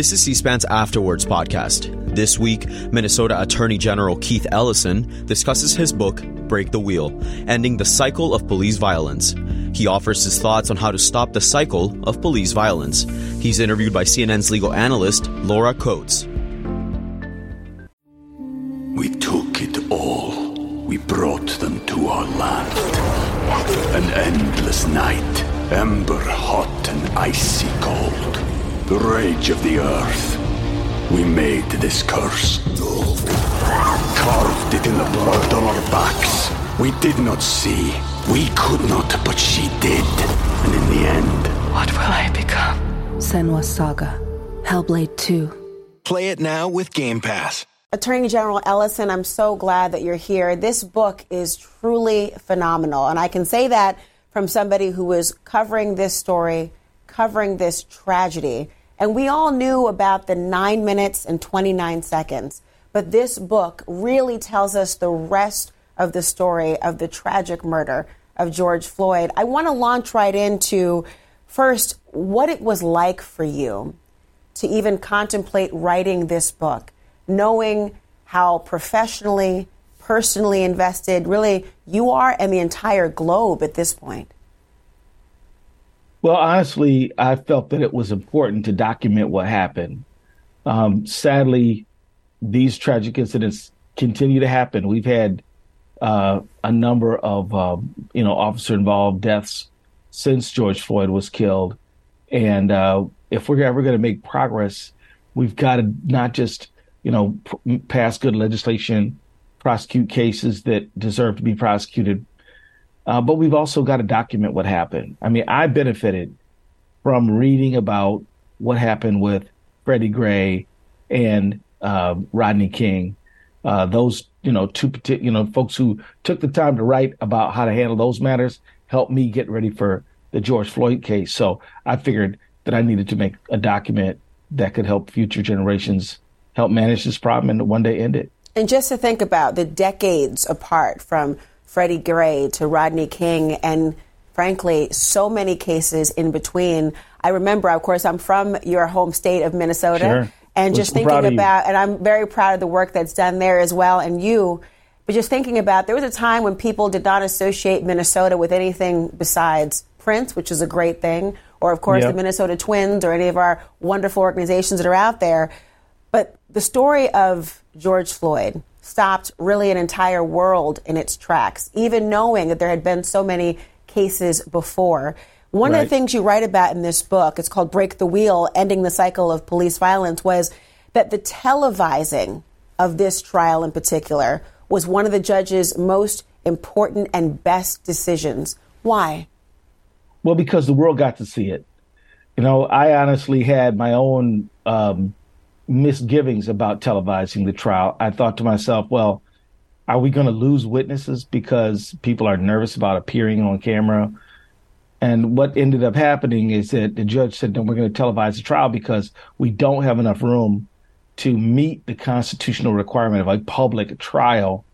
This is C SPAN's Afterwords podcast. This week, Minnesota Attorney General Keith Ellison discusses his book, Break the Wheel Ending the Cycle of Police Violence. He offers his thoughts on how to stop the cycle of police violence. He's interviewed by CNN's legal analyst, Laura Coates. We took it all. We brought them to our land. An endless night, ember hot and icy cold the rage of the earth. We made this curse. Carved it in the blood on our backs. We did not see. We could not, but she did. And in the end... What will I become? Senua Saga. Hellblade 2. Play it now with Game Pass. Attorney General Ellison, I'm so glad that you're here. This book is truly phenomenal. And I can say that from somebody who was covering this story, covering this tragedy. And we all knew about the nine minutes and 29 seconds. But this book really tells us the rest of the story of the tragic murder of George Floyd. I want to launch right into first what it was like for you to even contemplate writing this book, knowing how professionally, personally invested really you are and the entire globe at this point. Well, honestly, I felt that it was important to document what happened. Um, sadly, these tragic incidents continue to happen. We've had uh, a number of uh, you know officer involved deaths since George Floyd was killed, and uh, if we're ever going to make progress, we've got to not just you know pass good legislation, prosecute cases that deserve to be prosecuted, uh, but we've also got to document what happened. I mean, I benefited from reading about what happened with Freddie Gray and uh, Rodney King. Uh, those, you know, two, you know, folks who took the time to write about how to handle those matters helped me get ready for the George Floyd case. So I figured that I needed to make a document that could help future generations help manage this problem and one day end it. And just to think about the decades apart from Freddie Gray to Rodney King, and frankly, so many cases in between. I remember, of course, I'm from your home state of Minnesota. Sure. And just thinking about, and I'm very proud of the work that's done there as well, and you. But just thinking about, there was a time when people did not associate Minnesota with anything besides Prince, which is a great thing, or of course yep. the Minnesota Twins, or any of our wonderful organizations that are out there. But the story of George Floyd, stopped really an entire world in its tracks, even knowing that there had been so many cases before. One right. of the things you write about in this book, it's called Break the Wheel Ending the Cycle of Police Violence, was that the televising of this trial in particular was one of the judge's most important and best decisions. Why? Well, because the world got to see it. You know, I honestly had my own um, misgivings about televising the trial. I thought to myself, well, are we going to lose witnesses because people are nervous about appearing on camera? And what ended up happening is that the judge said, no, we're going to televise the trial because we don't have enough room to meet the constitutional requirement of a public trial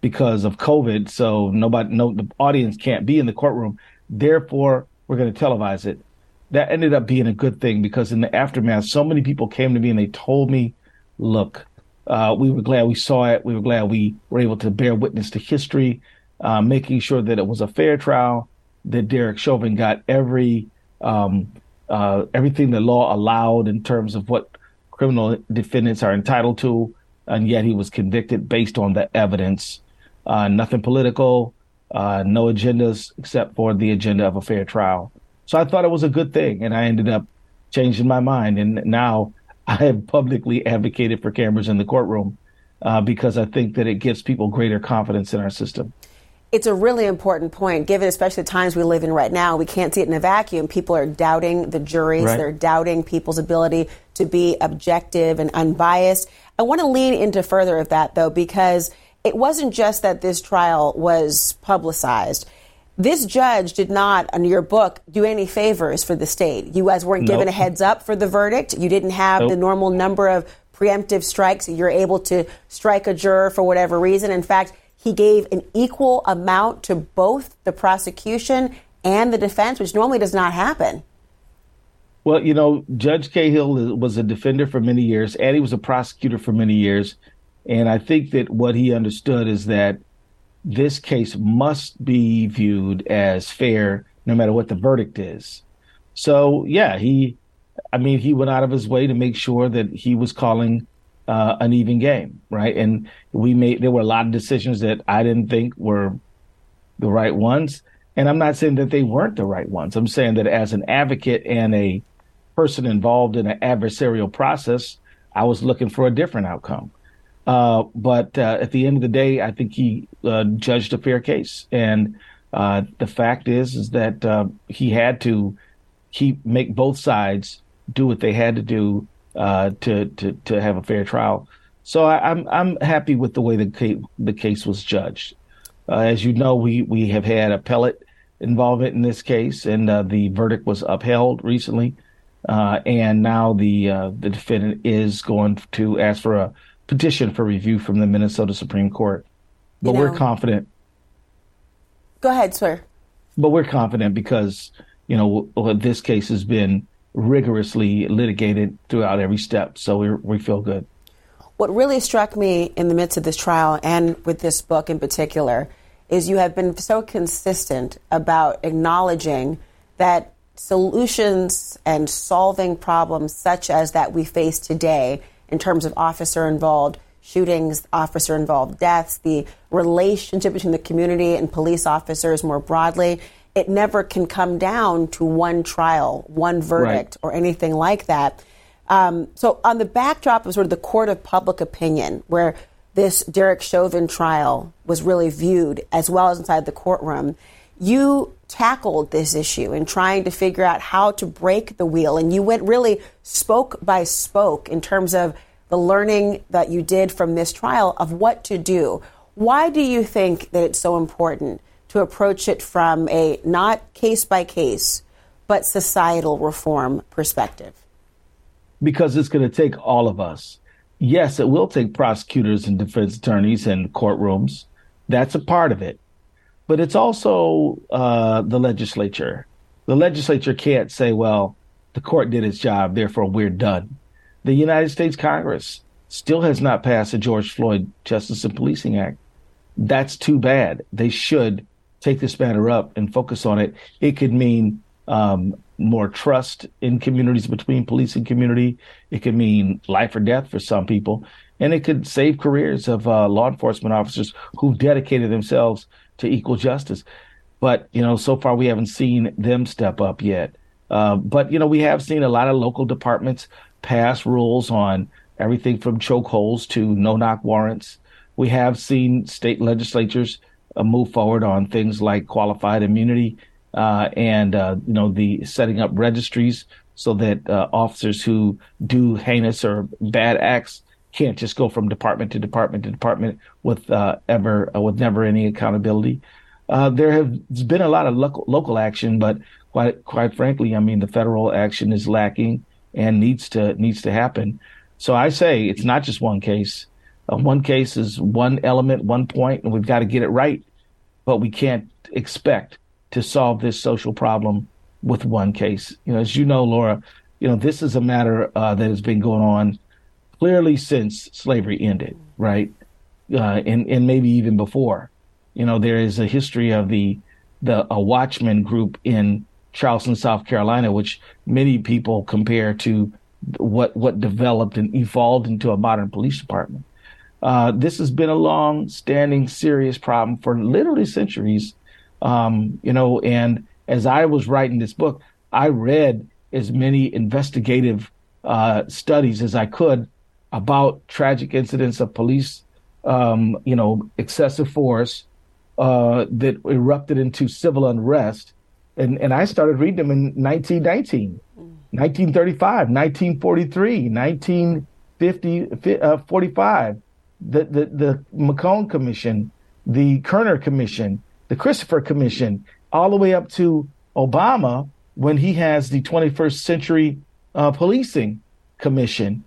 because of COVID. So nobody, no, the audience can't be in the courtroom. Therefore, we're going to televise it that ended up being a good thing because in the aftermath, so many people came to me and they told me, look, uh, we were glad we saw it. We were glad we were able to bear witness to history, uh, making sure that it was a fair trial, that Derek Chauvin got every um, uh, everything the law allowed in terms of what criminal defendants are entitled to, and yet he was convicted based on the evidence. Uh, nothing political, uh, no agendas except for the agenda of a fair trial. So I thought it was a good thing, and I ended up changing my mind. And now I have publicly advocated for cameras in the courtroom uh, because I think that it gives people greater confidence in our system. It's a really important point, given especially the times we live in right now. We can't see it in a vacuum. People are doubting the juries, right. they're doubting people's ability to be objective and unbiased. I want to lean into further of that, though, because it wasn't just that this trial was publicized this judge did not, on your book, do any favors for the state. You guys weren't nope. given a heads up for the verdict. You didn't have nope. the normal number of preemptive strikes. You're able to strike a juror for whatever reason. In fact, he gave an equal amount to both the prosecution and the defense, which normally does not happen. Well, you know, Judge Cahill was a defender for many years, and he was a prosecutor for many years. And I think that what he understood is that this case must be viewed as fair no matter what the verdict is. So, yeah, he, I mean, he went out of his way to make sure that he was calling uh, an even game, right? And we made, there were a lot of decisions that I didn't think were the right ones. And I'm not saying that they weren't the right ones. I'm saying that as an advocate and a person involved in an adversarial process, I was looking for a different outcome. Uh, but uh, at the end of the day, I think he uh, judged a fair case, and uh, the fact is is that uh, he had to keep make both sides do what they had to do to to to have a fair trial. So I, am I'm, I'm happy with the way the case, the case was judged. as you know, we we have had appellate involvement in this case, and the verdict was upheld recently. and now the the defendant is going to ask for a petition for review from the Minnesota Supreme Court. But you know, we're confident. Go ahead, sir. But we're confident because, you know, this case has been rigorously litigated throughout every step. So we we feel good. What really struck me in the midst of this trial and with this book in particular is you have been so consistent about acknowledging that solutions and solving problems such as that we face today in terms of officer involved shootings, officer involved deaths, the relationship between the community and police officers more broadly. It never can come down to one trial, one verdict, right. or anything like that. Um, so, on the backdrop of sort of the court of public opinion, where this Derek Chauvin trial was really viewed, as well as inside the courtroom, you tackled this issue in trying to figure out how to break the wheel. And you went really spoke by spoke in terms of the learning that you did from this trial of what to do. Why do you think that it's so important to approach it from a not case by case, but societal reform perspective? Because it's going to take all of us. Yes, it will take prosecutors and defense attorneys and courtrooms. That's a part of it but it's also uh, the legislature. The legislature can't say, well, the court did its job, therefore we're done. The United States Congress still has not passed the George Floyd Justice and Policing Act. That's too bad. They should take this matter up and focus on it. It could mean um, more trust in communities between police and community. It could mean life or death for some people. And it could save careers of uh, law enforcement officers who've dedicated themselves to equal justice. But, you know, so far we haven't seen them step up yet. Uh, but, you know, we have seen a lot of local departments pass rules on everything from chokeholds to no knock warrants. We have seen state legislatures uh, move forward on things like qualified immunity uh, and, uh, you know, the setting up registries so that uh, officers who do heinous or bad acts can't just go from department to department to department with uh, ever uh, with never any accountability. Uh, there has been a lot of local, local action, but quite quite frankly, I mean, the federal action is lacking and needs to needs to happen. So I say it's not just one case. Uh, one case is one element, one point, and we've got to get it right. But we can't expect to solve this social problem with one case. You know, as you know, Laura, you know this is a matter uh, that has been going on clearly since slavery ended, right? Uh, and and maybe even before. You know, there is a history of the the a Watchman group in Charleston, South Carolina, which many people compare to what what developed and evolved into a modern police department. Uh, this has been a long-standing, serious problem for literally centuries. Um, you know, and as I was writing this book, I read as many investigative uh, studies as I could about tragic incidents of police, um, you know, excessive force uh, that erupted into civil unrest. And, and I started reading them in 1919, 1935, 1943, 1950, uh, 45, the, the, the McCone Commission, the Kerner Commission, the Christopher Commission, all the way up to Obama when he has the 21st Century uh, Policing Commission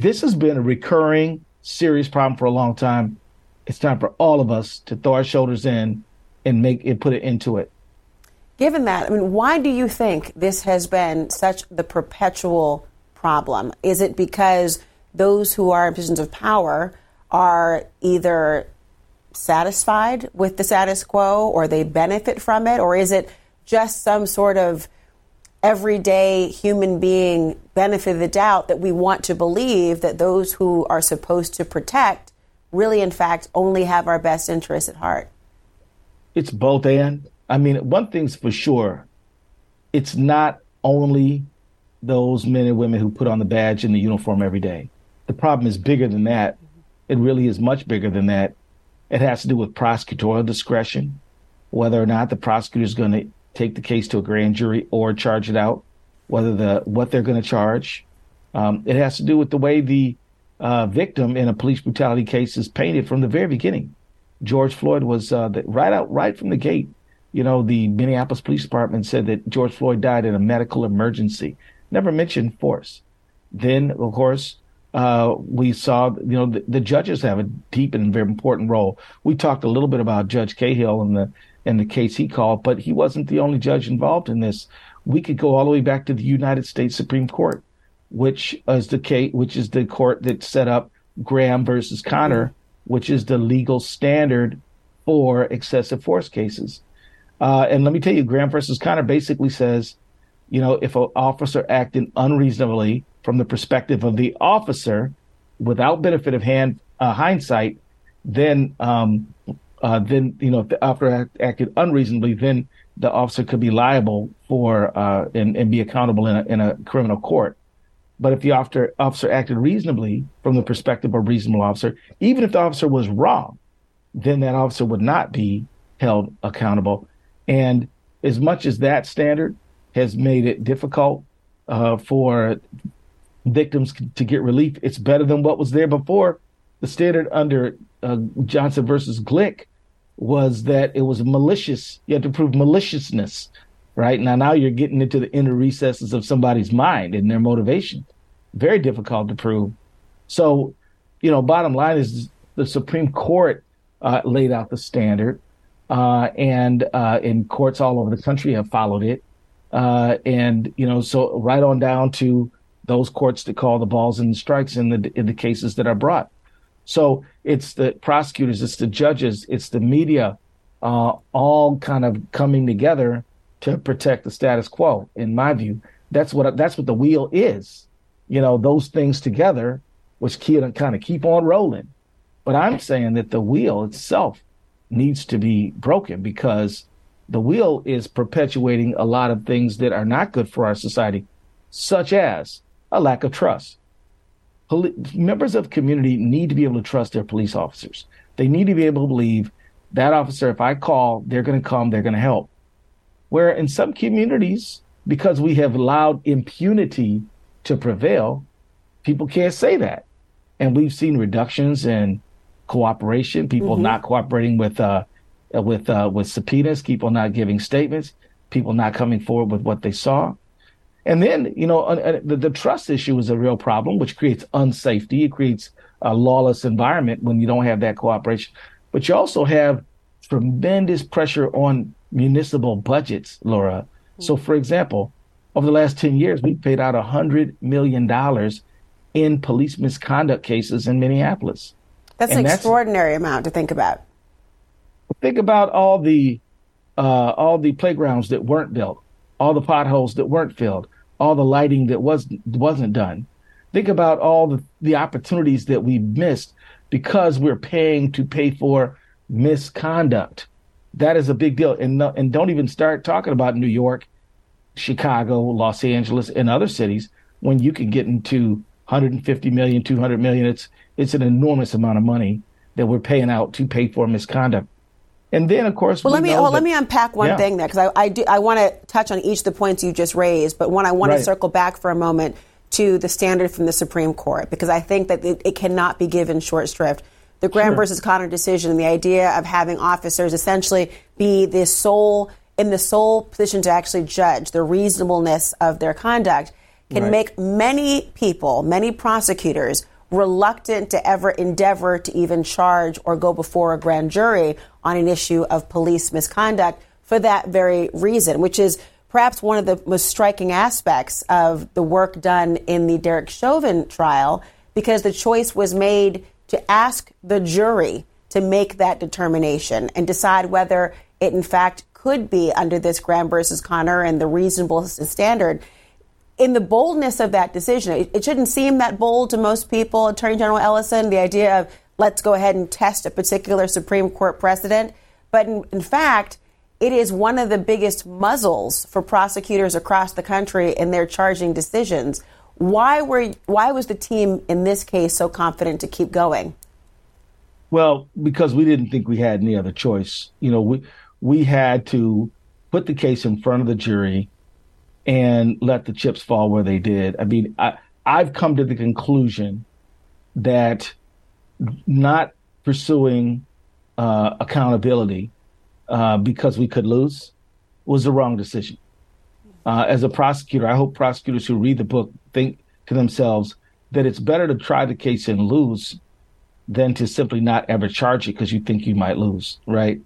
this has been a recurring, serious problem for a long time. It's time for all of us to throw our shoulders in and make it put it into it. Given that, I mean, why do you think this has been such the perpetual problem? Is it because those who are in positions of power are either satisfied with the status quo or they benefit from it? Or is it just some sort of everyday human being benefit of the doubt that we want to believe that those who are supposed to protect really, in fact, only have our best interests at heart? It's both and. I mean, one thing's for sure it's not only those men and women who put on the badge and the uniform every day. The problem is bigger than that. It really is much bigger than that. It has to do with prosecutorial discretion, whether or not the prosecutor is going to take the case to a grand jury or charge it out, whether the what they're going to charge. Um, it has to do with the way the uh, victim in a police brutality case is painted from the very beginning. George Floyd was uh, the, right out right from the gate. You know, the Minneapolis Police Department said that George Floyd died in a medical emergency. Never mentioned force. Then, of course, uh, we saw, you know, the, the, judges have a deep and very important role. We talked a little bit about Judge Cahill and the and the case he called, but he wasn't the only judge involved in this. We could go all the way back to the United States Supreme Court, which is the case, which is the court that set up Graham versus Connor, which is the legal standard for excessive force cases. Uh, and let me tell you, Graham versus Connor basically says, you know, if an officer acted unreasonably from the perspective of the officer without benefit of hand uh, hindsight, then um, uh, then you know if the officer acted unreasonably, then the officer could be liable for uh, and, and be accountable in a, in a criminal court. But if the officer officer acted reasonably from the perspective of a reasonable officer, even if the officer was wrong, then that officer would not be held accountable. And as much as that standard has made it difficult uh, for victims to get relief. It's better than what was there before. The standard under uh, Johnson versus Glick was that it was malicious. You had to prove maliciousness, right? Now, now you're getting into the inner recesses of somebody's mind and their motivation. Very difficult to prove. So, you know, bottom line is the Supreme Court uh, laid out the standard, uh, and uh, in courts all over the country have followed it. Uh, and you know, so right on down to those courts that call the balls and the strikes in the in the cases that are brought. So it's the prosecutors, it's the judges, it's the media, uh, all kind of coming together to protect the status quo. In my view, that's what that's what the wheel is. You know, those things together, which can kind of keep on rolling. But I'm saying that the wheel itself needs to be broken because the wheel is perpetuating a lot of things that are not good for our society, such as a lack of trust. Poli- members of community need to be able to trust their police officers. They need to be able to believe that officer, if I call, they're going to come, they're going to help. Where in some communities, because we have allowed impunity to prevail, people can't say that. And we've seen reductions in cooperation, people mm-hmm. not cooperating with uh, with uh, with subpoenas, people not giving statements, people not coming forward with what they saw. And then, you know, uh, the, the, trust issue is a real problem, which creates unsafety. It creates a lawless environment when you don't have that cooperation. But you also have tremendous pressure on municipal budgets, Laura. So, for example, over the last 10 years, we've paid out $100 million in police misconduct cases in Minneapolis. That's and an that's, extraordinary amount to think about. Think about all the uh, all the playgrounds that weren't built, all the potholes that weren't filled, all the lighting that was wasn't done. Think about all the, the opportunities that we missed because we're paying to pay for misconduct. That is a big deal. And and don't even start talking about New York, Chicago, Los Angeles, and other cities when you can get into 150 million, 200 million. It's it's an enormous amount of money that we're paying out to pay for misconduct. And then, of course, well, we let me well, oh, let me unpack one yeah. thing there because I I, do, I want to touch on each of the points you just raised, but one I want right. to circle back for a moment to the standard from the Supreme Court because I think that it, it cannot be given short shrift. The Graham sure. versus Connor decision, and the idea of having officers essentially be the sole in the sole position to actually judge the reasonableness of their conduct, can right. make many people, many prosecutors reluctant to ever endeavor to even charge or go before a grand jury on an issue of police misconduct for that very reason, which is perhaps one of the most striking aspects of the work done in the Derek Chauvin trial, because the choice was made to ask the jury to make that determination and decide whether it in fact could be under this Graham versus Connor and the reasonable standard. In the boldness of that decision, it, it shouldn't seem that bold to most people, Attorney General Ellison, the idea of let's go ahead and test a particular Supreme Court precedent. But in, in fact, it is one of the biggest muzzles for prosecutors across the country in their charging decisions. Why were why was the team in this case so confident to keep going? Well, because we didn't think we had any other choice. You know, we we had to put the case in front of the jury and let the chips fall where they did. I mean, I I've come to the conclusion that not pursuing uh, accountability uh, because we could lose was the wrong decision. Uh, as a prosecutor, I hope prosecutors who read the book think to themselves that it's better to try the case and lose than to simply not ever charge it because you think you might lose, right?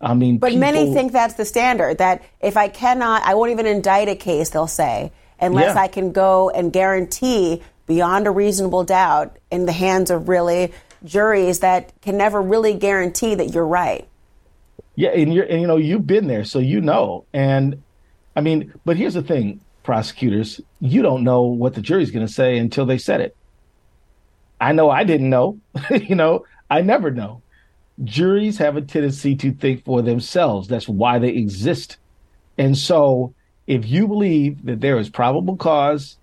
I mean, but people, many think that's the standard. That if I cannot, I won't even indict a case. They'll say unless Yeah. I can go and guarantee beyond a reasonable doubt in the hands of really juries that can never really guarantee that you're right. Yeah, and you're and you know you've been there, so you know. And I mean, but here's the thing, prosecutors, you don't know what the jury's going to say until they said it. I know I didn't know. you know, I never know. Juries have a tendency to think for themselves. That's why they exist. And so, if you believe that there is probable cause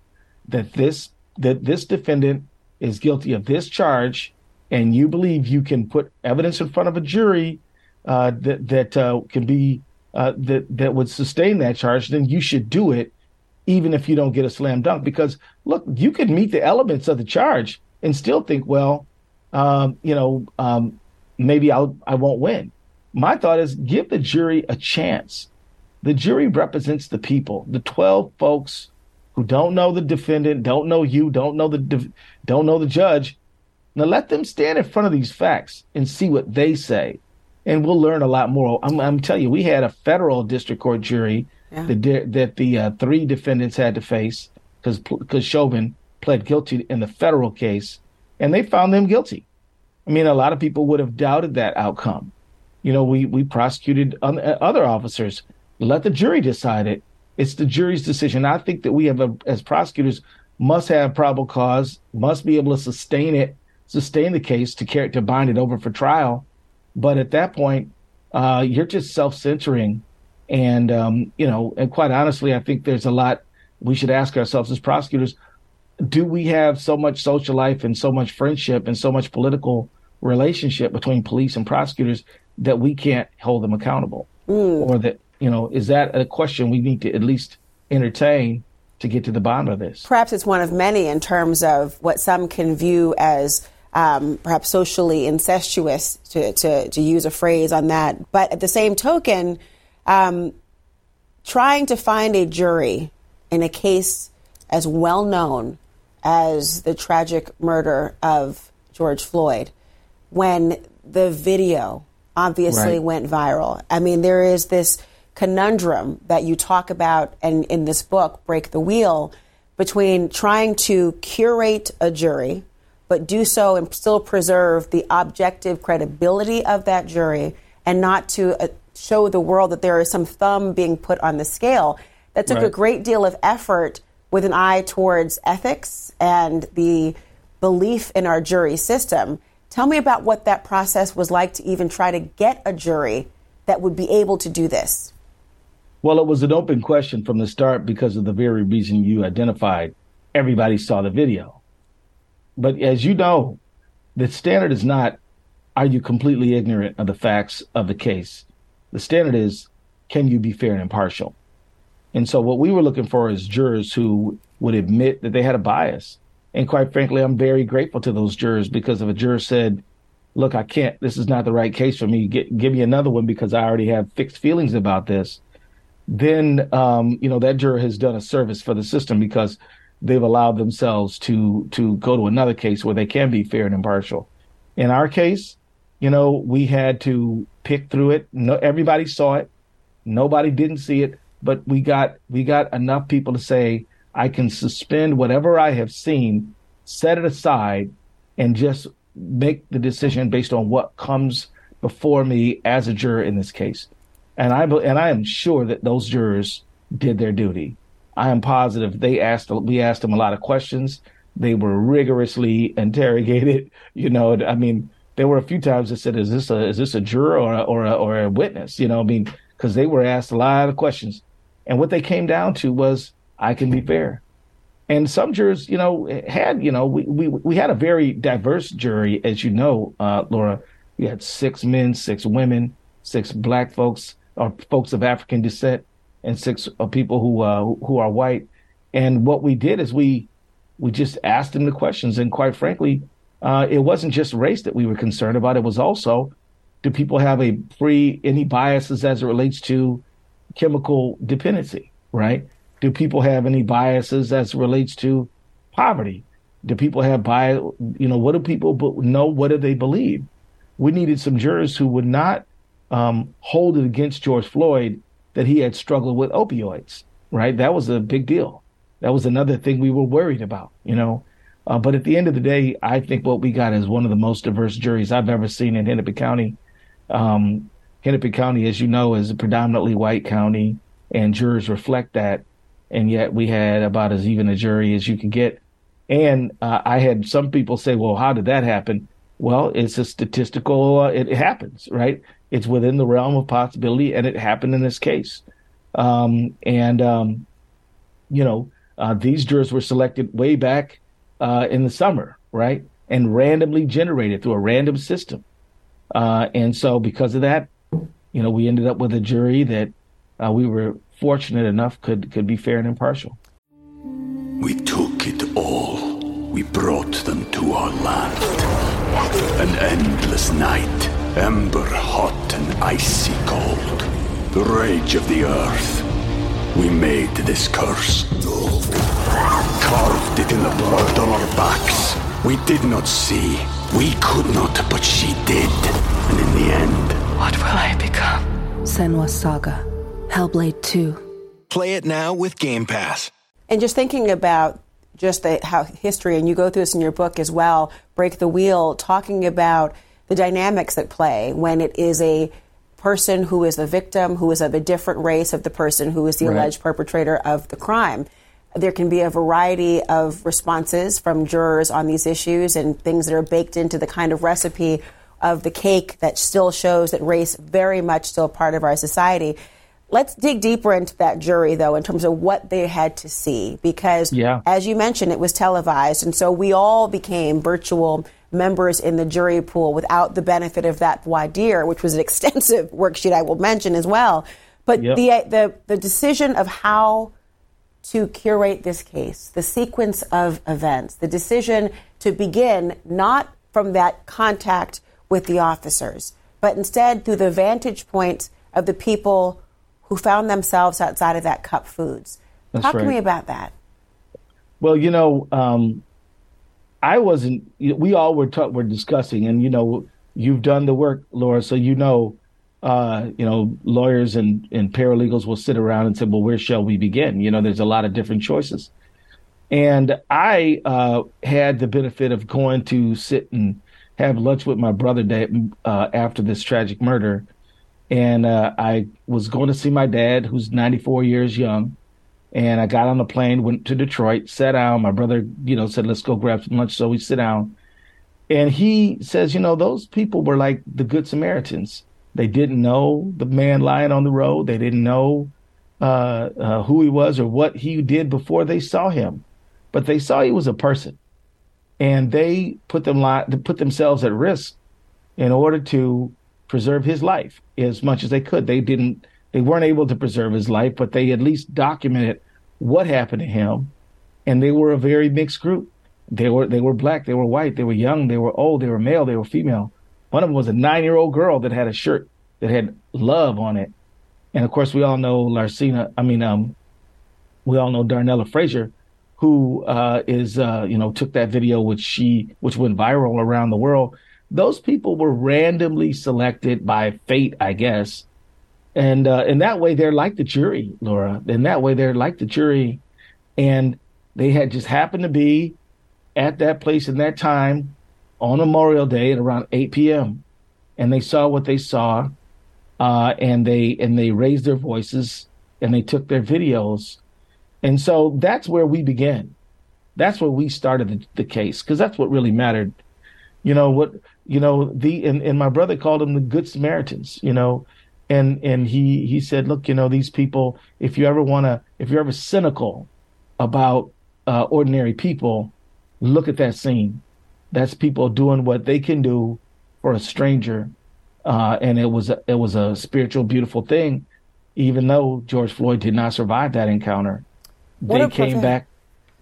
that this that this defendant is guilty of this charge, and you believe you can put evidence in front of a jury uh, that that uh, can be uh, that that would sustain that charge, then you should do it, even if you don't get a slam dunk. Because look, you could meet the elements of the charge and still think, well, um, you know, um, maybe I'll I won't win. My thought is give the jury a chance. The jury represents the people, the twelve folks who don't know the defendant, don't know you, don't know the def- don't know the judge. Now let them stand in front of these facts and see what they say and we'll learn a lot more. I'm, I'm telling you, we had a federal district court jury Yeah. that di- that the uh, three defendants had to face because because Chauvin pled guilty in the federal case, and they found them guilty. I mean, a lot of people would have doubted that outcome. You know, we we prosecuted uh, other officers. Let the jury decide it. It's the jury's decision. I think that we have, a, as prosecutors, must have probable cause, must be able to sustain it, sustain the case to carry to bind it over for trial. But at that point, uh, you're just self-censoring, and um, you know, and quite honestly, I think there's a lot we should ask ourselves as prosecutors: Do we have so much social life and so much friendship and so much political relationship between police and prosecutors that we can't hold them accountable, or that you know, is that a question we need to at least entertain to get to the bottom of this? Perhaps it's one of many in terms of what some can view as um, perhaps socially incestuous, to, to, to use a phrase on that. But at the same token, um, trying to find a jury in a case as well known as the tragic murder of George Floyd, when the video obviously Right. went viral. I mean, there is this conundrum that you talk about and in this book, Break the Wheel, between trying to curate a jury, but do so and still preserve the objective credibility of that jury and not to uh, show the world that there is some thumb being put on the scale. That took a great deal of effort with an eye towards ethics and the belief in our jury system. Tell me about what that process was like to even try to get a jury that would be able to do this. Well, it was an open question from the start because of the very reason you identified. Everybody saw the video. But as you know, the standard is not are you completely ignorant of the facts of the case? The standard is can you be fair and impartial? And so what we were looking for is jurors who would admit that they had a bias. And quite frankly, I'm very grateful to those jurors because if a juror said, look, I can't, this is not the right case for me, Get, give me another one because I already have fixed feelings about this, then, um, you know, that juror has done a service for the system because they've allowed themselves to, to go to another case where they can be fair and impartial. In our case, you know, we had to pick through it. No, everybody saw it. Nobody didn't see it, but we got we got enough people to say I can suspend whatever I have seen, set it aside, and just make the decision based on what comes before me as a juror in this case. And I and I am sure that those jurors did their duty. I am positive they asked we asked them a lot of questions. They were rigorously interrogated. You know, I mean, there were a few times that said, "Is this a is this a juror or a, or a, or a witness?" You know, I mean, because they were asked a lot of questions, and what they came down to was, "I can be fair." And some jurors, you know, had you know we we we had a very diverse jury, as you know, uh, Laura. We had six men, six women, six black folks or folks of African descent, and six uh, people who uh, who are white. And what we did is we we just asked them the questions, and quite frankly, uh, it wasn't just race that we were concerned about. It was also, do people have a free any biases as it relates to chemical dependency, right? Do people have any biases as relates to poverty? Do people have bias? You know, what do people know? What do they believe? We needed some jurors who would not um, hold it against George Floyd that he had struggled with opioids, right? That was a big deal. That was another thing we were worried about, you know. Uh, but at the end of the day, I think what we got is one of the most diverse juries I've ever seen in Hennepin County. Um, Hennepin County, as you know, is a predominantly white county, and jurors reflect that. And yet we had about as even a jury as you can get. And uh, I had some people say, well, how did that happen? Well, it's a statistical, uh, it, it, happens, right? It's within the realm of possibility, and it happened in this case. Um, and, um, you know, uh, these jurors were selected way back uh, in the summer, right? And randomly generated through a random system. Uh, and so, because of that, you know, we ended up with a jury that uh, we were fortunate enough could could be fair and impartial. We took it all. We brought them to our land. An endless night, ember hot and icy cold. The rage of the earth. We made this curse carved it in the blood on our backs. We did not see. We could not, but she did. And in the end, what will I become? Senua Saga, Hellblade 2. Play it now with Game Pass. And just thinking about just the, how history, and you go through this in your book as well, Break the Wheel, talking about the dynamics that play when it is a person who is the victim, who is of a different race of the person who is the right. alleged perpetrator of the crime. There can be a variety of responses from jurors on these issues and things that are baked into the kind of recipe of the cake that still shows that race very much still part of our society. Let's dig deeper into that jury, though, in terms of what they had to see, because yeah. as you mentioned, it was televised, and so we all became virtual members in the jury pool without the benefit of that voir dire, which was an extensive worksheet I will mention as well. But yep. the, the the decision of how to curate this case, the sequence of events, the decision to begin not from that contact with the officers, but instead through the vantage point of the people who found themselves outside of that cup foods. That's Talk right. to me about that. Well, you know, um, I wasn't. We all were ta- were discussing, and you know, you've done the work, Laura, so you know uh, you know, lawyers and, and paralegals will sit around and say, well, where shall we begin? You know, there's a lot of different choices. And I uh, had the benefit of going to sit and have lunch with my brother uh, after this tragic murder. And uh, I was going to see my dad, who's 94 years young. And I got on the plane, went to Detroit, sat down. My brother, you know, said, let's go grab some lunch. So we sit down. And he says, you know, those people were like the Good Samaritans they didn't know the man lying on the road. They didn't know uh, uh, who he was or what he did before they saw him, but they saw he was a person, and they put them li- put themselves at risk in order to preserve his life as much as they could. They didn't. They weren't able to preserve his life, but they at least documented what happened to him, and they were a very mixed group. They were they were black, they were white, they were young, they were old, they were male, they were female one of them was a nine year old girl that had a shirt that had love on it. And of course, we all know Larsina, I mean, um, we all know Darnella Frazier, who uh, is, uh, you know, took that video, which she, which went viral around the world. Those people were randomly selected by fate, I guess, and uh, and that way they're like the jury, Laura. And that way they're like the jury, and they had just happened to be at that place in that time on Memorial Day at around 8 p.m. and they saw what they saw, uh, and they and they raised their voices and they took their videos, and so that's where we began. That's where we started the, the case because that's what really mattered. You know what? You know the and, and my brother called them the Good Samaritans. You know, and and he he said, look, you know these people. If you ever want to, if you're ever cynical about uh, ordinary people, look at that scene. That's people doing what they can do for a stranger, uh, and it was a, it was a spiritual, beautiful thing. Even though George Floyd did not survive that encounter, What they came back.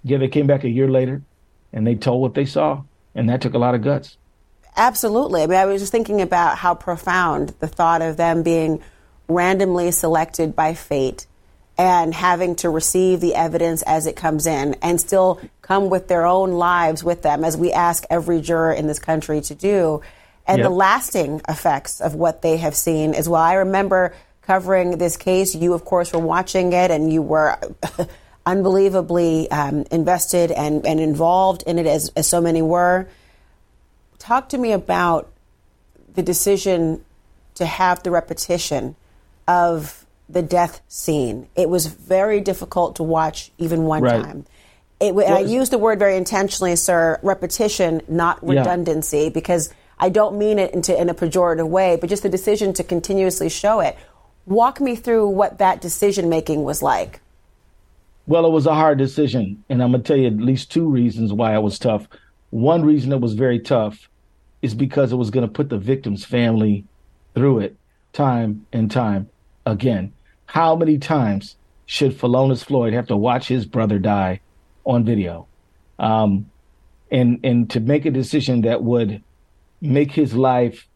Yeah, they came back a year later, and they told what they saw, and that took a lot of guts. Absolutely. I mean, I was just thinking about how profound the thought of them being randomly selected by fate and having to receive the evidence as it comes in and still come with their own lives with them, as we ask every juror in this country to do, and the lasting effects of what they have seen as well. I remember covering this case. You, of course, were watching it and you were unbelievably um, invested and, and involved in it, as, as so many were talk to me about the decision to have the repetition of the death scene. It was very difficult to watch even one Right. time. It, and I Well, use the word very intentionally, sir, repetition, not Yeah. redundancy, because I don't mean it into, in a pejorative way, but just the decision to continuously show it. Walk me through what that decision making was like. Well, it was a hard decision, and I'm gonna tell you at least two reasons why it was tough. One reason it was very tough is because it was gonna put the victim's family through it time and time again. How many times should Philonise Floyd have to watch his brother die on video? Um, and and to make a decision that would make his life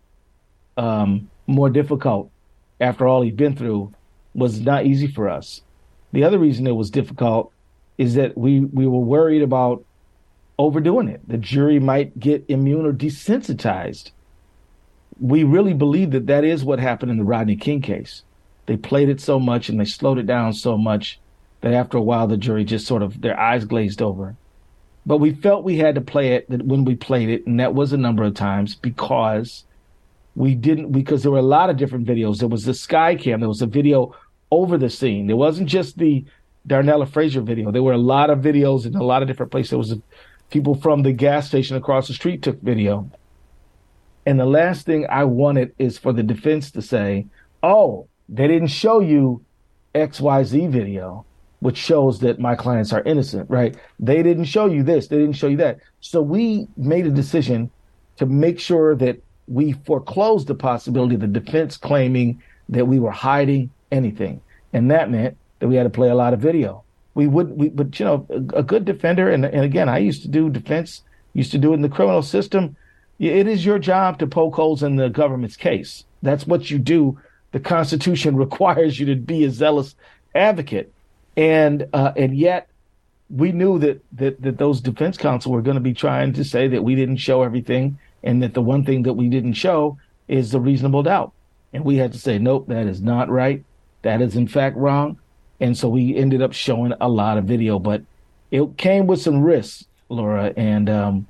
um, more difficult after all he'd been through was not easy for us. The other reason it was difficult is that we we were worried about overdoing it. The jury might get immune or desensitized. We really believe that that is what happened in the Rodney King case. They played it so much and they slowed it down so much that after a while the jury just sort of their eyes glazed over. But we felt we had to play it when we played it, and that was a number of times because we didn't because there were a lot of different videos. There was the sky cam, there was a video over the scene. There wasn't just the Darnella Frazier video. There were a lot of videos in a lot of different places. There was people from the gas station across the street took video. And the last thing I wanted is for the defense to say, "Oh, they didn't show you XYZ video." Which shows that my clients are innocent, right? They didn't show you this, they didn't show you that. So we made a decision to make sure that we foreclosed the possibility of the defense claiming that we were hiding anything. And that meant that we had to play a lot of video. We would, we, but you know, a, a good defender, and, and again, I used to do defense, used to do it in the criminal system. It is your job to poke holes in the government's case. That's what you do. The Constitution requires you to be a zealous advocate. And, uh, and yet we knew that, that, that those defense counsel were going to be trying to say that we didn't show everything and that the one thing that we didn't show is the reasonable doubt. And we had to say, nope, that is not right. That is in fact wrong. And so we ended up showing a lot of video, but it came with some risks, Laura, and um,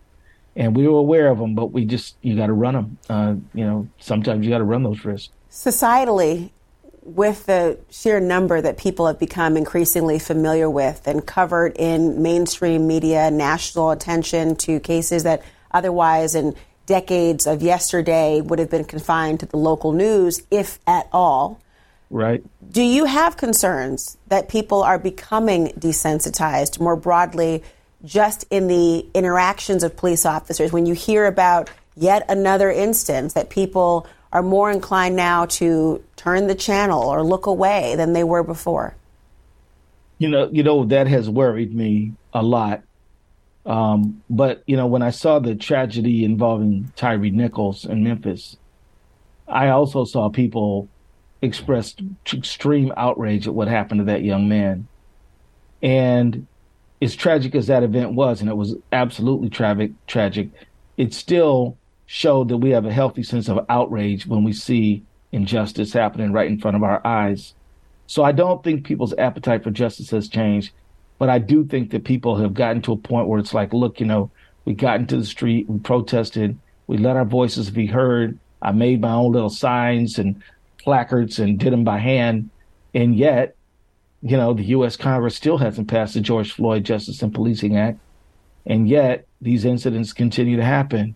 and we were aware of them, but we just you got to run them. Uh, you know, sometimes you got to run those risks. Societally, with the sheer number that people have become increasingly familiar with and covered in mainstream media, national attention to cases that otherwise in decades of yesterday would have been confined to the local news, if at all. Right. Do you have concerns that people are becoming desensitized more broadly just in the interactions of police officers when you hear about yet another instance that people are more inclined now to turn the channel or look away than they were before? You know, you know that has worried me a lot. Um, but you know, when I saw the tragedy involving Tyre Nichols in Memphis, I also saw people express extreme outrage at what happened to that young man. And as tragic as that event was, and it was absolutely tragic, tragic, it still showed that we have a healthy sense of outrage when we see injustice happening right in front of our eyes. So I don't think people's appetite for justice has changed, but I do think that people have gotten to a point where it's like, look, you know, we got into the street, we protested, we let our voices be heard. I made my own little signs and placards and did them by hand. And yet, you know, the U.S. Congress still hasn't passed the George Floyd Justice and Policing Act. And yet, these incidents continue to happen.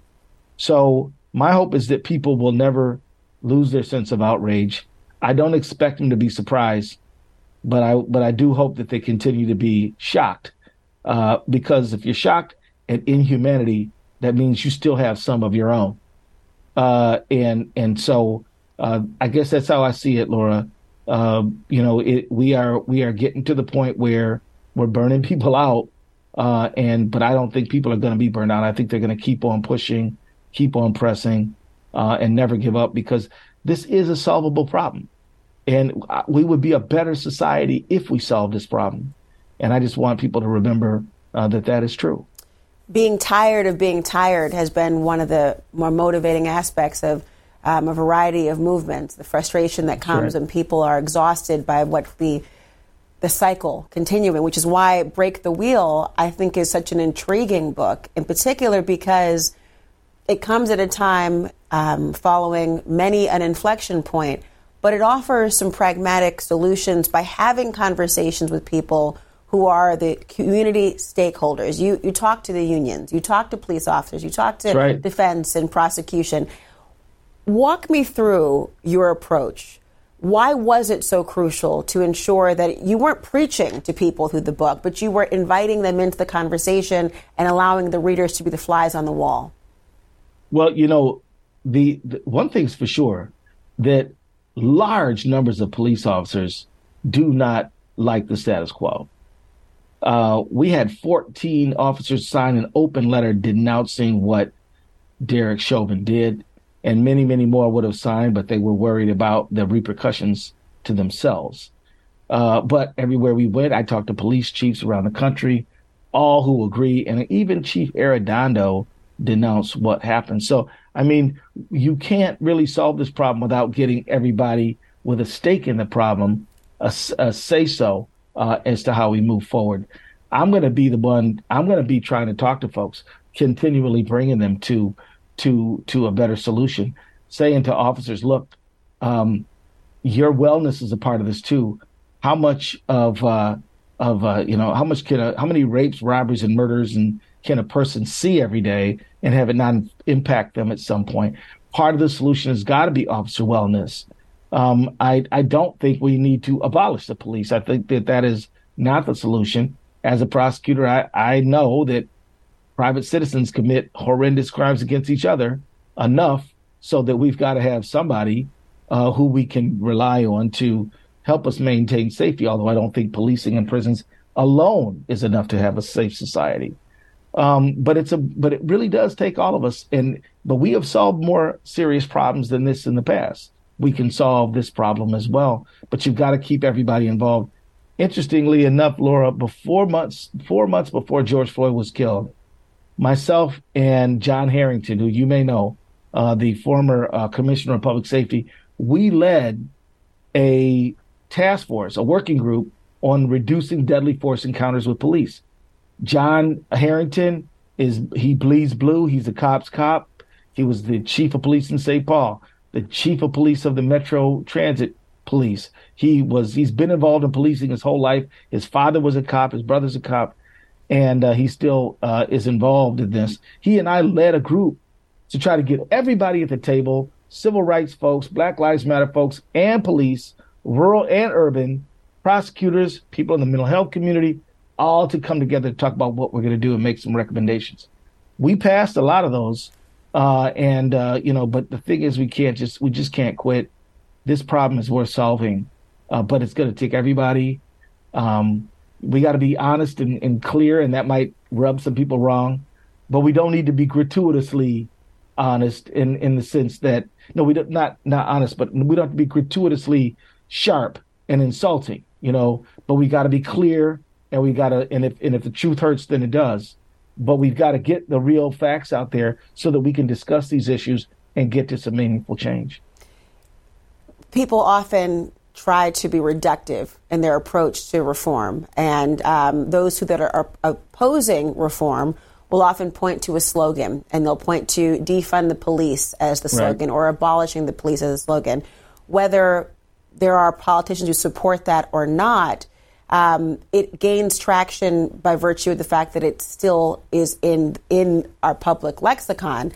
So, my hope is that people will never lose their sense of outrage. I don't expect them to be surprised, but I but I do hope that they continue to be shocked. Uh, because if you're shocked at inhumanity, that means you still have some of your own. Uh, and and so uh, I guess that's how I see it, Laura. Uh, you know, it, we are we are getting to the point where we're burning people out, uh, and but I don't think people are going to be burned out. I think they're going to keep on pushing, keep on pressing, uh, and never give up because this is a solvable problem, and uh, we would be a better society if we solved this problem. And I just want people to remember that that is true being tired of being tired has been one of the more motivating aspects of um, a variety of movements. The frustration that comes sure. when people are exhausted by what the the cycle continuing, which is why Break the Wheel, I think, is such an intriguing book, in particular because it comes at a time um, following many an inflection point, but it offers some pragmatic solutions by having conversations with people who are the community stakeholders. You you talk to the unions, you talk to police officers, you talk to right. defense and prosecution. Walk me through your approach. Why was it so crucial to ensure that you weren't preaching to people through the book, but you were inviting them into the conversation and allowing the readers to be the flies on the wall? Well, you know, the, the one thing's for sure that large numbers of police officers do not like the status quo uh, we had 14 officers sign an open letter denouncing what Derek Chauvin did, and many, many more would have signed, but they were worried about the repercussions to themselves. Uh, but everywhere we went, I talked to police chiefs around the country, all who agree, and even Chief Arradondo denounced what happened. So, I mean, you can't really solve this problem without getting everybody with a stake in the problem a, a say so uh, as to how we move forward. I'm going to be the one. I'm going to be trying to talk to folks, continually bringing them to to to a better solution. Saying to officers, look, um, your wellness is a part of this too. How much of uh, of uh, you know how much can how many rapes, robberies, and murders and can a person see every day and have it not impact them at some point? Part of the solution has got to be officer wellness. Um, I, I don't think we need to abolish the police. I think that that is not the solution. As a prosecutor, I, I know that private citizens commit horrendous crimes against each other enough so that we've got to have somebody uh, who we can rely on to help us maintain safety. Although I don't think policing and prisons alone is enough to have a safe society. Um, but it's a but it really does take all of us. And but we have solved more serious problems than this in the past we can solve this problem as well. But you've got to keep everybody involved. Interestingly enough, Laura, before months, four months before George Floyd was killed, myself and John Harrington, who you may know, uh, the former uh, commissioner of public safety, we led a task force, a working group on reducing deadly force encounters with police. John Harrington is he bleeds blue. He's a cop's cop. He was the chief of police in St. Paul the chief of police of the Metro Transit Police. He was he's been involved in policing his whole life. His father was a cop. His brother's a cop, and uh, he still uh, is involved in this. He and I led a group to try to get everybody at the table: civil rights folks, Black Lives Matter folks, and police, rural and urban, prosecutors, people in the mental health community, all to come together to talk about what we're going to do and make some recommendations. We passed a lot of those uh, and uh, you know, but the thing is, we can't just we just can't quit. This problem is worth solving, uh, but it's going to take everybody. Um, we got to be honest and, and clear, and that might rub some people wrong, but we don't need to be gratuitously honest in in the sense that no, we don't not not honest, but we don't have to be gratuitously sharp and insulting, you know. But we got to be clear, and we got to and if and if the truth hurts, then it does but we've got to get the real facts out there so that we can discuss these issues and get to some meaningful change. people often try to be reductive in their approach to reform, and um, those who that are, are opposing reform will often point to a slogan, and they'll point to defund the police as the slogan Right. or abolishing the police as a slogan. Whether there are politicians who support that or not, um, it gains traction by virtue of the fact that it still is in in our public lexicon.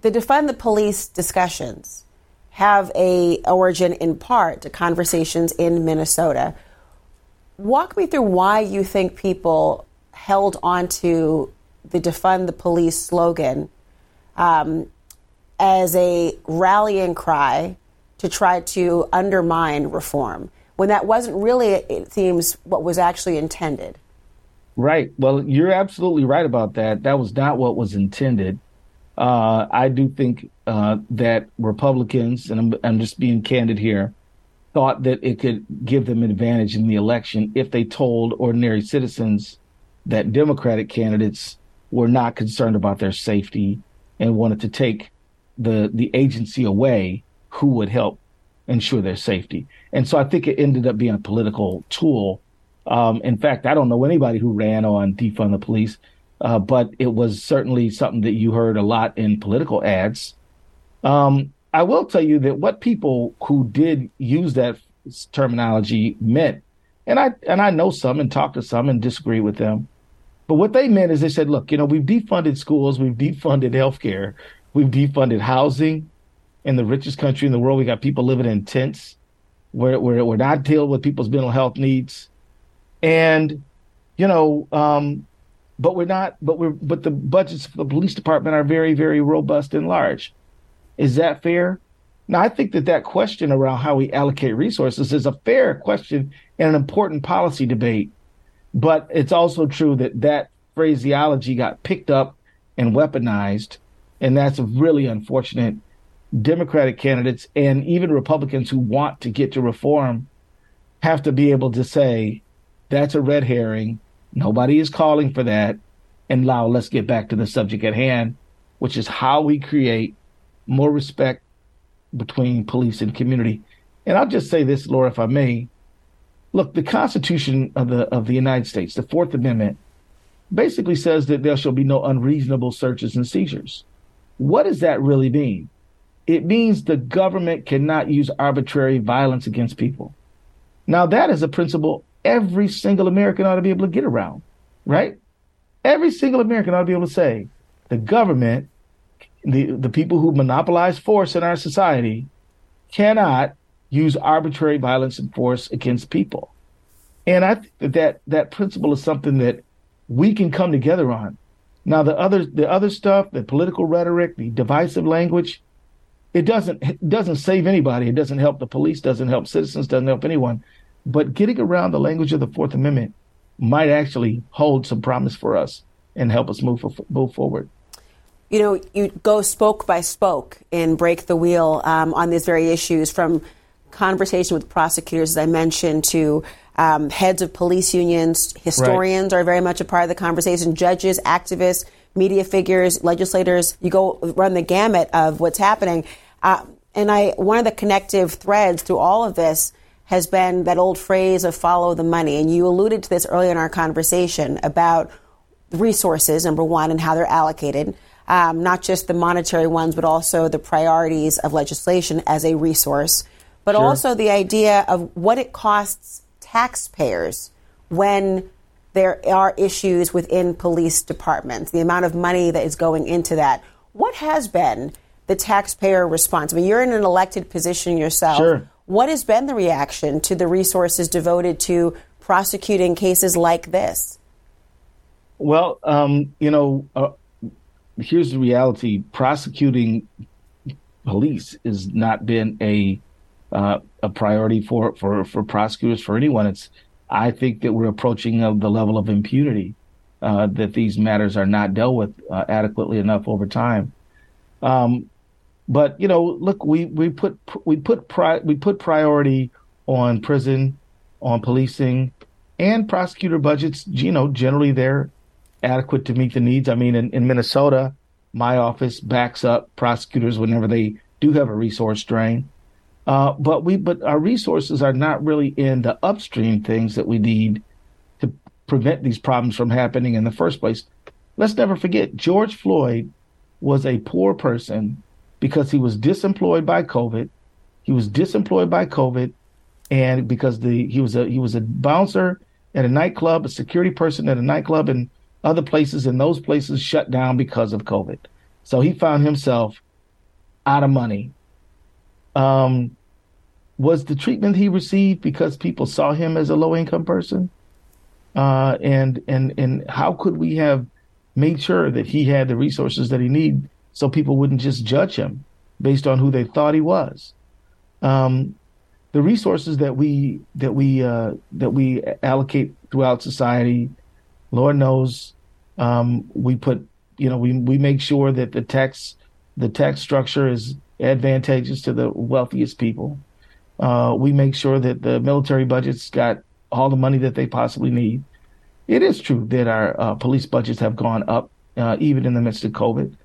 The defund the police discussions have a origin in part to conversations in Minnesota. Walk me through why you think people held onto the defund the police slogan um, as a rallying cry to try to undermine reform when that wasn't really, it seems, what was actually intended. Right. Well, you're absolutely right about that. That was not what was intended. Uh, I do think uh, that Republicans, and I'm, I'm just being candid here, thought that it could give them an advantage in the election if they told ordinary citizens that Democratic candidates were not concerned about their safety and wanted to take the the agency away who would help ensure their safety. And so I think it ended up being a political tool. Um, in fact, I don't know anybody who ran on defund the police, uh, but it was certainly something that you heard a lot in political ads. Um, I will tell you that what people who did use that terminology meant, and I and I know some and talked to some and disagree with them, but what they meant is they said, look, you know, we've defunded schools, we've defunded healthcare, we've defunded housing in the richest country in the world. We got people living in tents where, where we're not dealing with people's mental health needs. And, you know, um, but we're not, but we're, but the budgets for the police department are very, very robust and large. Is that fair? Now, I think that that question around how we allocate resources is a fair question and an important policy debate. But it's also true that that phraseology got picked up and weaponized. And that's really unfortunate. Democratic candidates and even Republicans who want to get to reform have to be able to say, that's a red herring. Nobody is calling for that. And now let's get back to the subject at hand, which is how we create more respect between police and community. And I'll just say this, Laura, if I may. Look, the Constitution of the of the United States, the Fourth Amendment, basically says that there shall be no unreasonable searches and seizures. What does that really mean? It means the government cannot use arbitrary violence against people. Now, that is a principle every single American ought to be able to get around, right? Every single American ought to be able to say the government, the, the people who monopolize force in our society, cannot use arbitrary violence and force against people. And I think that, that that principle is something that we can come together on. Now, the other the other stuff, the political rhetoric, the divisive language, it doesn't it doesn't save anybody. It doesn't help the police, doesn't help citizens, doesn't help anyone. But getting around the language of the Fourth Amendment might actually hold some promise for us and help us move move forward. You know, you go spoke by spoke and break the wheel um, on these very issues from conversation with prosecutors, as I mentioned, to um, heads of police unions, historians right. are very much a part of the conversation, judges, activists, media figures, legislators. You go run the gamut of what's happening. Uh, and I, one of the connective threads through all of this has been that old phrase of follow the money. And you alluded to this earlier in our conversation about resources, number one, and how they're allocated. Um, not just the monetary ones, but also the priorities of legislation as a resource, but Sure. also the idea of what it costs taxpayers when there are issues within police departments, the amount of money that is going into that. What has been the taxpayer response? I mean, you're in an elected position yourself. Sure. What has been the reaction to the resources devoted to prosecuting cases like this? Well, um, you know, uh, here's the reality: prosecuting police has not been a uh, a priority for, for for prosecutors for anyone. It's I think that we're approaching uh, the level of impunity uh, that these matters are not dealt with uh, adequately enough over time. Um, but you know, look, we we put we put pri- we put priority on prison, on policing, and prosecutor budgets. You know, generally they're adequate to meet the needs. I mean, in, in Minnesota, my office backs up prosecutors whenever they do have a resource drain. Uh, but we, but our resources are not really in the upstream things that we need to prevent these problems from happening in the first place. Let's never forget George Floyd was a poor person because he was disemployed by COVID. He was disemployed by COVID, and because the he was a he was a bouncer at a nightclub, a security person at a nightclub, and other places, and those places shut down because of COVID. So he found himself out of money. Um, was the treatment he received because people saw him as a low income person? Uh, and and and how could we have made sure that he had the resources that he needed so people wouldn't just judge him based on who they thought he was? Um, the resources that we that we uh, that we allocate throughout society, Lord knows, um, we put you know we we make sure that the tax the tax structure is advantageous to the wealthiest people. Uh, we make sure that the military budgets got all the money that they possibly need. It is true that our uh, police budgets have gone up, uh, even in the midst of COVID.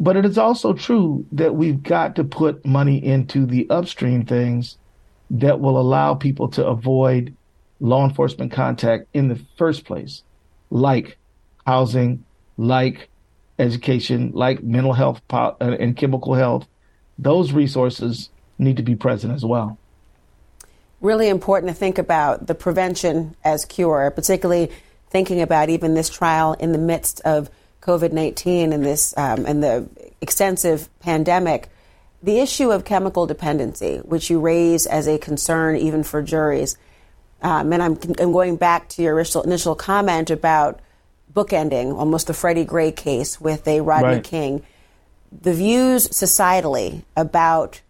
But it is also true that we've got to put money into the upstream things that will allow people to avoid law enforcement contact in the first place, like housing, like education, like mental health uh, and chemical health. Those resources need to be present as well. Really important to think about the prevention as cure, particularly thinking about even this trial in the midst of COVID nineteen and this um, and the extensive pandemic. The issue of chemical dependency, which you raise as a concern even for juries, um, and I'm, I'm, going back to your initial, initial comment about bookending almost the Freddie Gray case with a Rodney right. King. The views societally about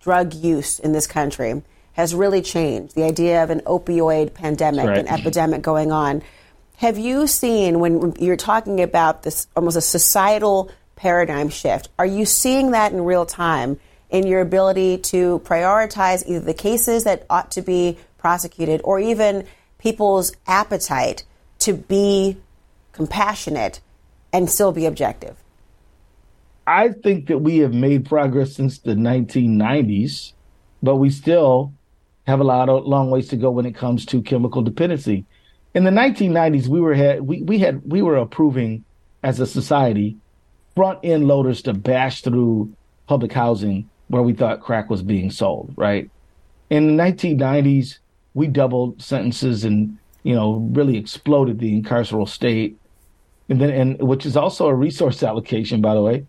drug use in this country has really changed. The idea of an opioid pandemic, right. an epidemic going on. Have you seen when you're talking about this almost a societal paradigm shift? Are you seeing that in real time in your ability to prioritize either the cases that ought to be prosecuted or even people's appetite to be compassionate and still be objective? I think that we have made progress since the 1990s, but we still have a lot of long ways to go when it comes to chemical dependency. In the 1990s, we were had we, we had we were approving as a society front end loaders to bash through public housing where we thought crack was being sold, right? In the 1990s, we doubled sentences and you know really exploded the incarceral state, and then and which is also a resource allocation, by the way.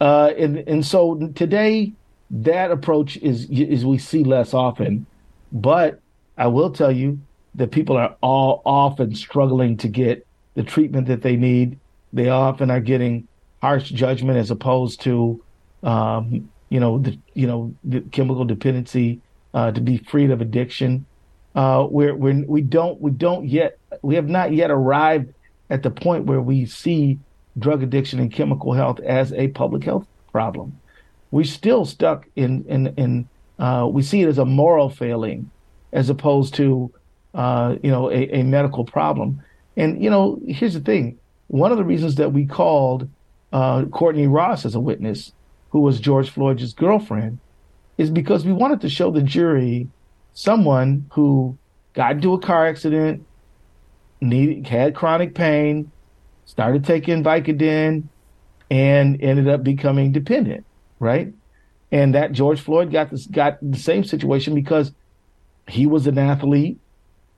Uh, and and so today that approach is is we see less often, but I will tell you that people are all often struggling to get the treatment that they need. They often are getting harsh judgment as opposed to, um, you know, the you know the chemical dependency uh, to be freed of addiction. Uh, we're, we're we don't we don't yet we have not yet arrived at the point where we see drug addiction and chemical health as a public health problem. We're still stuck in in in uh, we see it as a moral failing as opposed to uh, you know a, a, medical problem. And you know here's the thing: one of the reasons that we called uh, Courtney Ross as a witness, who was George Floyd's girlfriend, is because we wanted to show the jury someone who got into a car accident, needed had chronic pain, started taking Vicodin, and ended up becoming dependent, right? And that George Floyd got this got the same situation because he was an athlete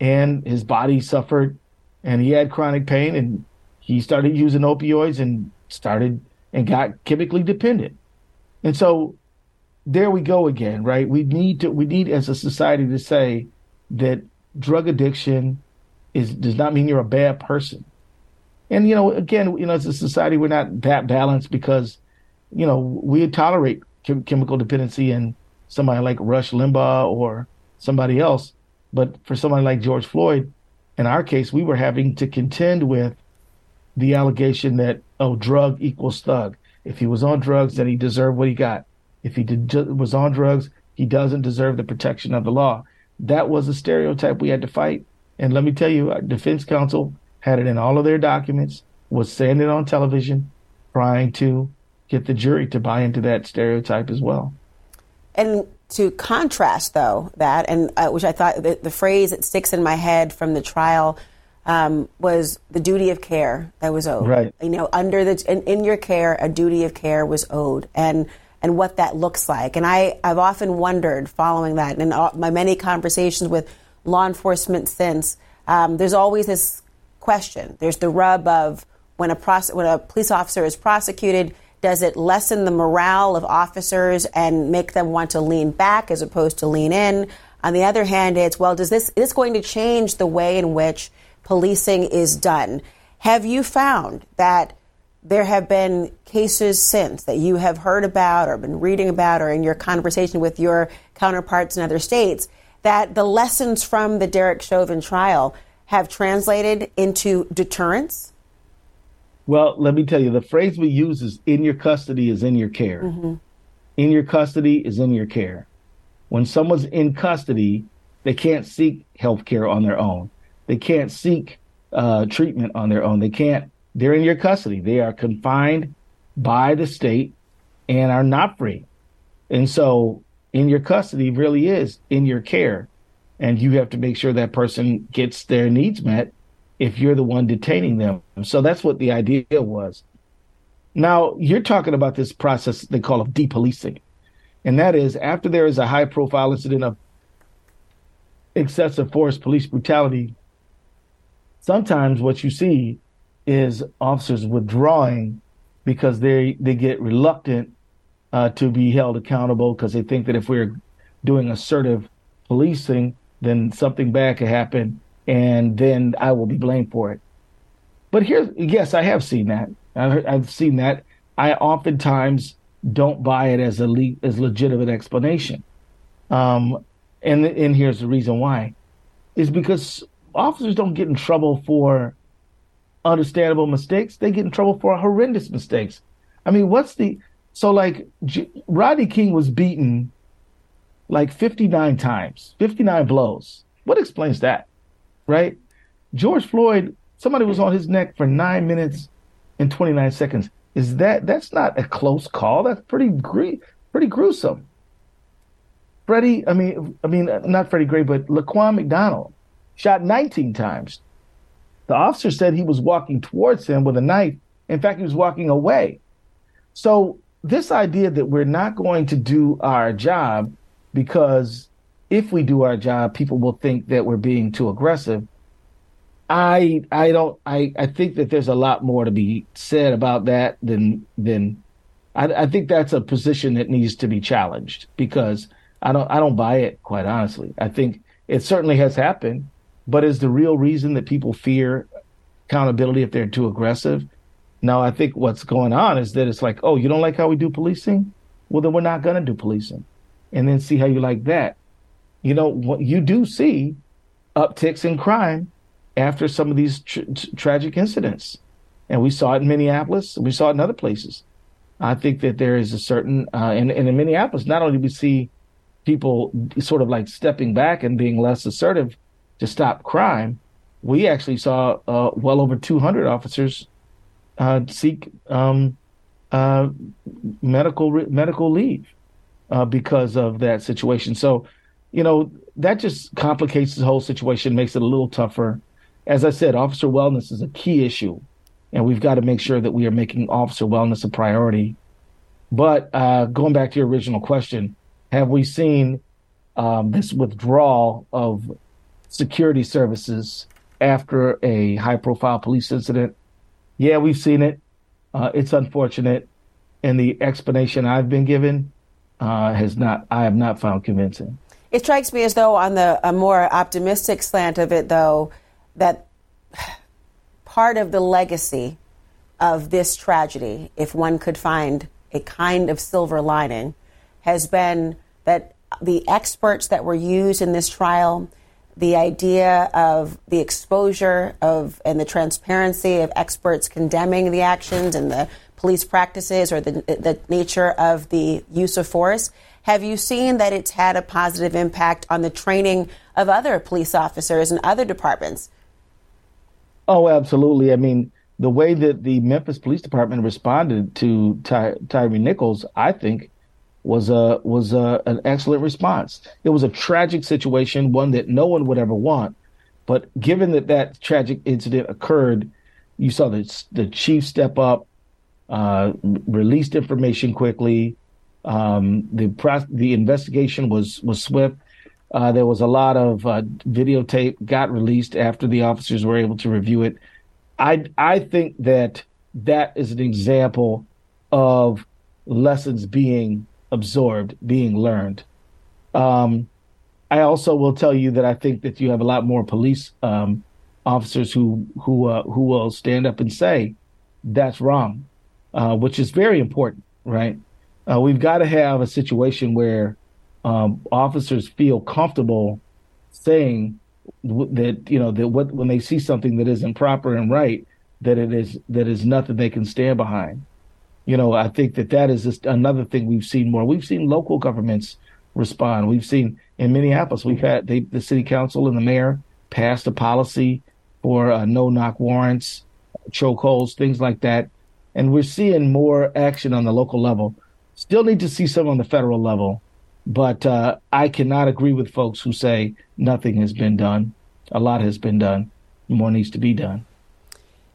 and his body suffered and he had chronic pain and he started using opioids and started and got chemically dependent. And so there we go again, right? We need to we need as a society to say that drug addiction is does not mean you're a bad person. And you know, again, you know, as a society, we're not that balanced because, you know, we tolerate chem- chemical dependency in somebody like Rush Limbaugh or somebody else, but for somebody like George Floyd, in our case, we were having to contend with the allegation that oh, drug equals thug. If he was on drugs, then he deserved what he got. If he did, was on drugs, he doesn't deserve the protection of the law. That was a stereotype we had to fight. And let me tell you, our defense counsel had it in all of their documents, was saying it on television, trying to get the jury to buy into that stereotype as well. And to contrast, though, that, and uh, which I thought the, the, phrase that sticks in my head from the trial um, was the duty of care that was owed. Right. You know, under the in, in your care, a duty of care was owed, and and what that looks like. And I I've often wondered following that, and in all, my many conversations with law enforcement since, um, there's always this question. There's the rub of when a pros- when a police officer is prosecuted does it lessen the morale of officers and make them want to lean back as opposed to lean in? On the other hand, it's well, does this is this going to change the way in which policing is done? Have you found that there have been cases since that you have heard about or been reading about or in your conversation with your counterparts in other states that the lessons from the Derek Chauvin trial have translated into deterrence? Well, let me tell you, the phrase we use is in your custody is in your care. Mm-hmm. In your custody is in your care. When someone's in custody, they can't seek health care on their own. They can't seek uh, treatment on their own. They can't, they're in your custody. They are confined by the state and are not free. And so in your custody really is in your care. And you have to make sure that person gets their needs met if you're the one detaining them. So that's what the idea was. Now, you're talking about this process they call of depolicing. And that is after there is a high profile incident of excessive force, police brutality, sometimes what you see is officers withdrawing because they they get reluctant uh, to be held accountable because they think that if we're doing assertive policing, then something bad could happen and then I will be blamed for it. But here, yes, I have seen that. I've seen that. I oftentimes don't buy it as a le- as legitimate explanation. Um, and and here's the reason why, is because officers don't get in trouble for understandable mistakes. They get in trouble for horrendous mistakes. I mean, what's the so like J- Rodney King was beaten like 59 times, 59 blows. What explains that? Right? George Floyd, somebody was on his neck for nine minutes and 29 seconds. Is that that's not a close call? That's pretty gre- pretty gruesome. Freddie, I mean, I mean, uh, not Freddie Gray, but Laquan McDonald shot 19 times. The officer said he was walking towards him with a knife. In fact, he was walking away. So this idea that we're not going to do our job because if we do our job, people will think that we're being too aggressive. I I don't I, I think that there's a lot more to be said about that than than I, I think that's a position that needs to be challenged because I don't I don't buy it quite honestly. I think it certainly has happened, but is the real reason that people fear accountability if they're too aggressive? No, I think what's going on is that it's like, oh, you don't like how we do policing? Well, then we're not going to do policing, and then see how you like that you know, what you do see upticks in crime after some of these tr- tragic incidents. And we saw it in Minneapolis, we saw it in other places. I think that there is a certain, uh, and, and in Minneapolis, not only do we see people sort of like stepping back and being less assertive to stop crime, we actually saw uh, well over 200 officers uh, seek um, uh, medical medical leave uh, because of that situation. So you know, that just complicates the whole situation, makes it a little tougher. As I said, officer wellness is a key issue, and we've got to make sure that we are making officer wellness a priority. But uh, going back to your original question, have we seen um, this withdrawal of security services after a high profile police incident? Yeah, we've seen it. Uh, it's unfortunate. And the explanation I've been given uh, has not, I have not found convincing. It strikes me as though, on the a more optimistic slant of it, though, that part of the legacy of this tragedy, if one could find a kind of silver lining, has been that the experts that were used in this trial, the idea of the exposure of and the transparency of experts condemning the actions and the police practices or the, the nature of the use of force have you seen that it's had a positive impact on the training of other police officers and other departments? Oh, absolutely. I mean, the way that the Memphis Police Department responded to Ty- Tyre Nichols, I think, was a was a, an excellent response. It was a tragic situation, one that no one would ever want. But given that that tragic incident occurred, you saw the the chief step up, uh, released information quickly. Um, the the investigation was was swift. Uh, there was a lot of uh, videotape got released after the officers were able to review it. I I think that that is an example of lessons being absorbed, being learned. Um, I also will tell you that I think that you have a lot more police um, officers who who uh, who will stand up and say that's wrong, uh, which is very important, right? Uh, we've got to have a situation where um, officers feel comfortable saying that you know that what when they see something that isn't proper and right that it is that is nothing they can stand behind. You know i think that that is just another thing we've seen more. We've seen local governments respond. We've seen in minneapolis we've had they, the city council and the mayor passed a policy for uh, no knock warrants chokeholds things like that. And we're seeing more action on the local level still need to see some on the federal level but uh, I cannot agree with folks who say nothing has been done. A lot has been done. More needs to be done.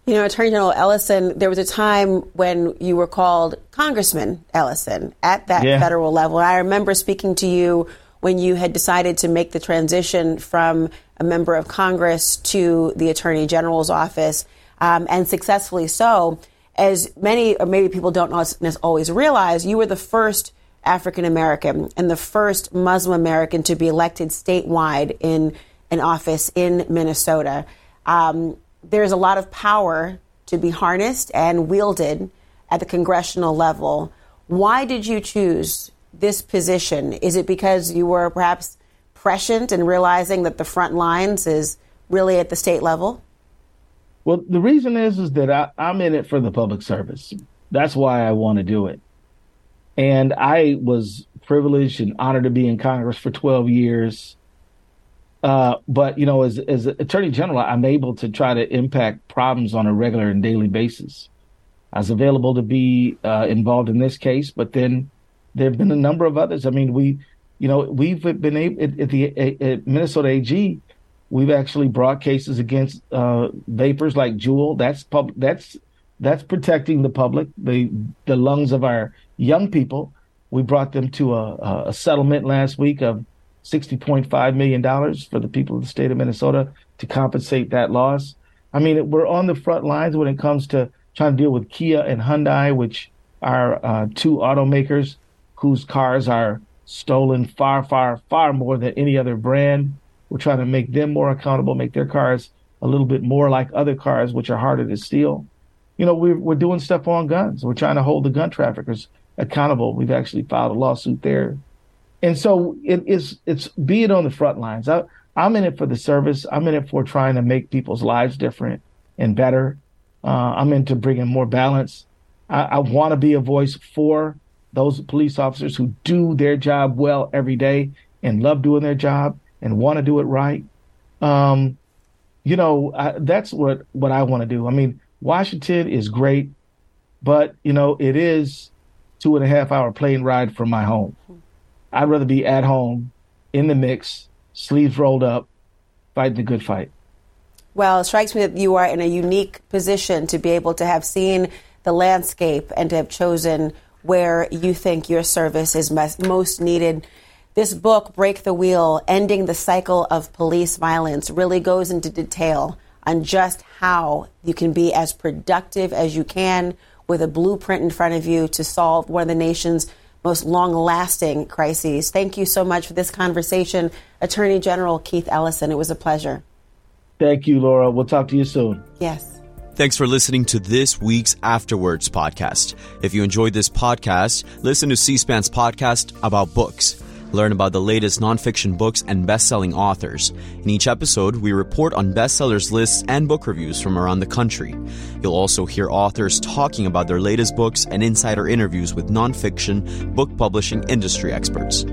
You know, Attorney General Ellison, there was a time when you were called Congressman Ellison at that yeah. federal level. I remember speaking to you when you had decided to make the transition from a member of Congress to the Attorney General's office, um, and successfully so. As many, or maybe people don't always realize, you were the first African American and the first Muslim American to be elected statewide in an office in Minnesota. Um, there's a lot of power to be harnessed and wielded at the congressional level. Why did you choose this position? Is it because you were perhaps prescient in realizing that the front lines is really at the state level? Well, the reason is is that I, I'm in it for the public service. That's why I want to do it. And I was privileged and honored to be in Congress for 12 years. Uh, but you know, as as Attorney General, I'm able to try to impact problems on a regular and daily basis. I was available to be uh, involved in this case, but then there have been a number of others. I mean, we, you know, we've been able at, at the at Minnesota AG, we've actually brought cases against uh, vapors like Juul. That's pub. That's that's protecting the public, the the lungs of our young people. We brought them to a, a settlement last week of $60.5 million for the people of the state of Minnesota to compensate that loss. I mean, we're on the front lines when it comes to trying to deal with Kia and Hyundai, which are uh, two automakers whose cars are stolen far, far, far more than any other brand. We're trying to make them more accountable, make their cars a little bit more like other cars, which are harder to steal. You know, we're, we're doing stuff on guns. We're trying to hold the gun traffickers accountable. We've actually filed a lawsuit there. And so it is it's be it on the front lines. I, I'm in it for the service. I'm in it for trying to make people's lives different and better. Uh, I'm into bringing more balance. I, I want to be a voice for those police officers who do their job well every day and love doing their job and want to do it right. Um, you know, I, that's what what I want to do. I mean, Washington is great, but you know, it is two and a half hour plane ride from my home. I'd rather be at home in the mix, sleeves rolled up, fighting the good fight. Well, it strikes me that you are in a unique position to be able to have seen the landscape and to have chosen where you think your service is most needed. This book, Break the Wheel Ending the Cycle of Police Violence, really goes into detail on just how you can be as productive as you can with a blueprint in front of you to solve one of the nation's most long lasting crises. Thank you so much for this conversation, Attorney General Keith Ellison. It was a pleasure. Thank you, Laura. We'll talk to you soon. Yes. Thanks for listening to this week's Afterwords podcast. If you enjoyed this podcast, listen to C SPAN's podcast about books. Learn about the latest nonfiction books and best-selling authors. In each episode, we report on bestsellers lists and book reviews from around the country. You'll also hear authors talking about their latest books and insider interviews with nonfiction book publishing industry experts.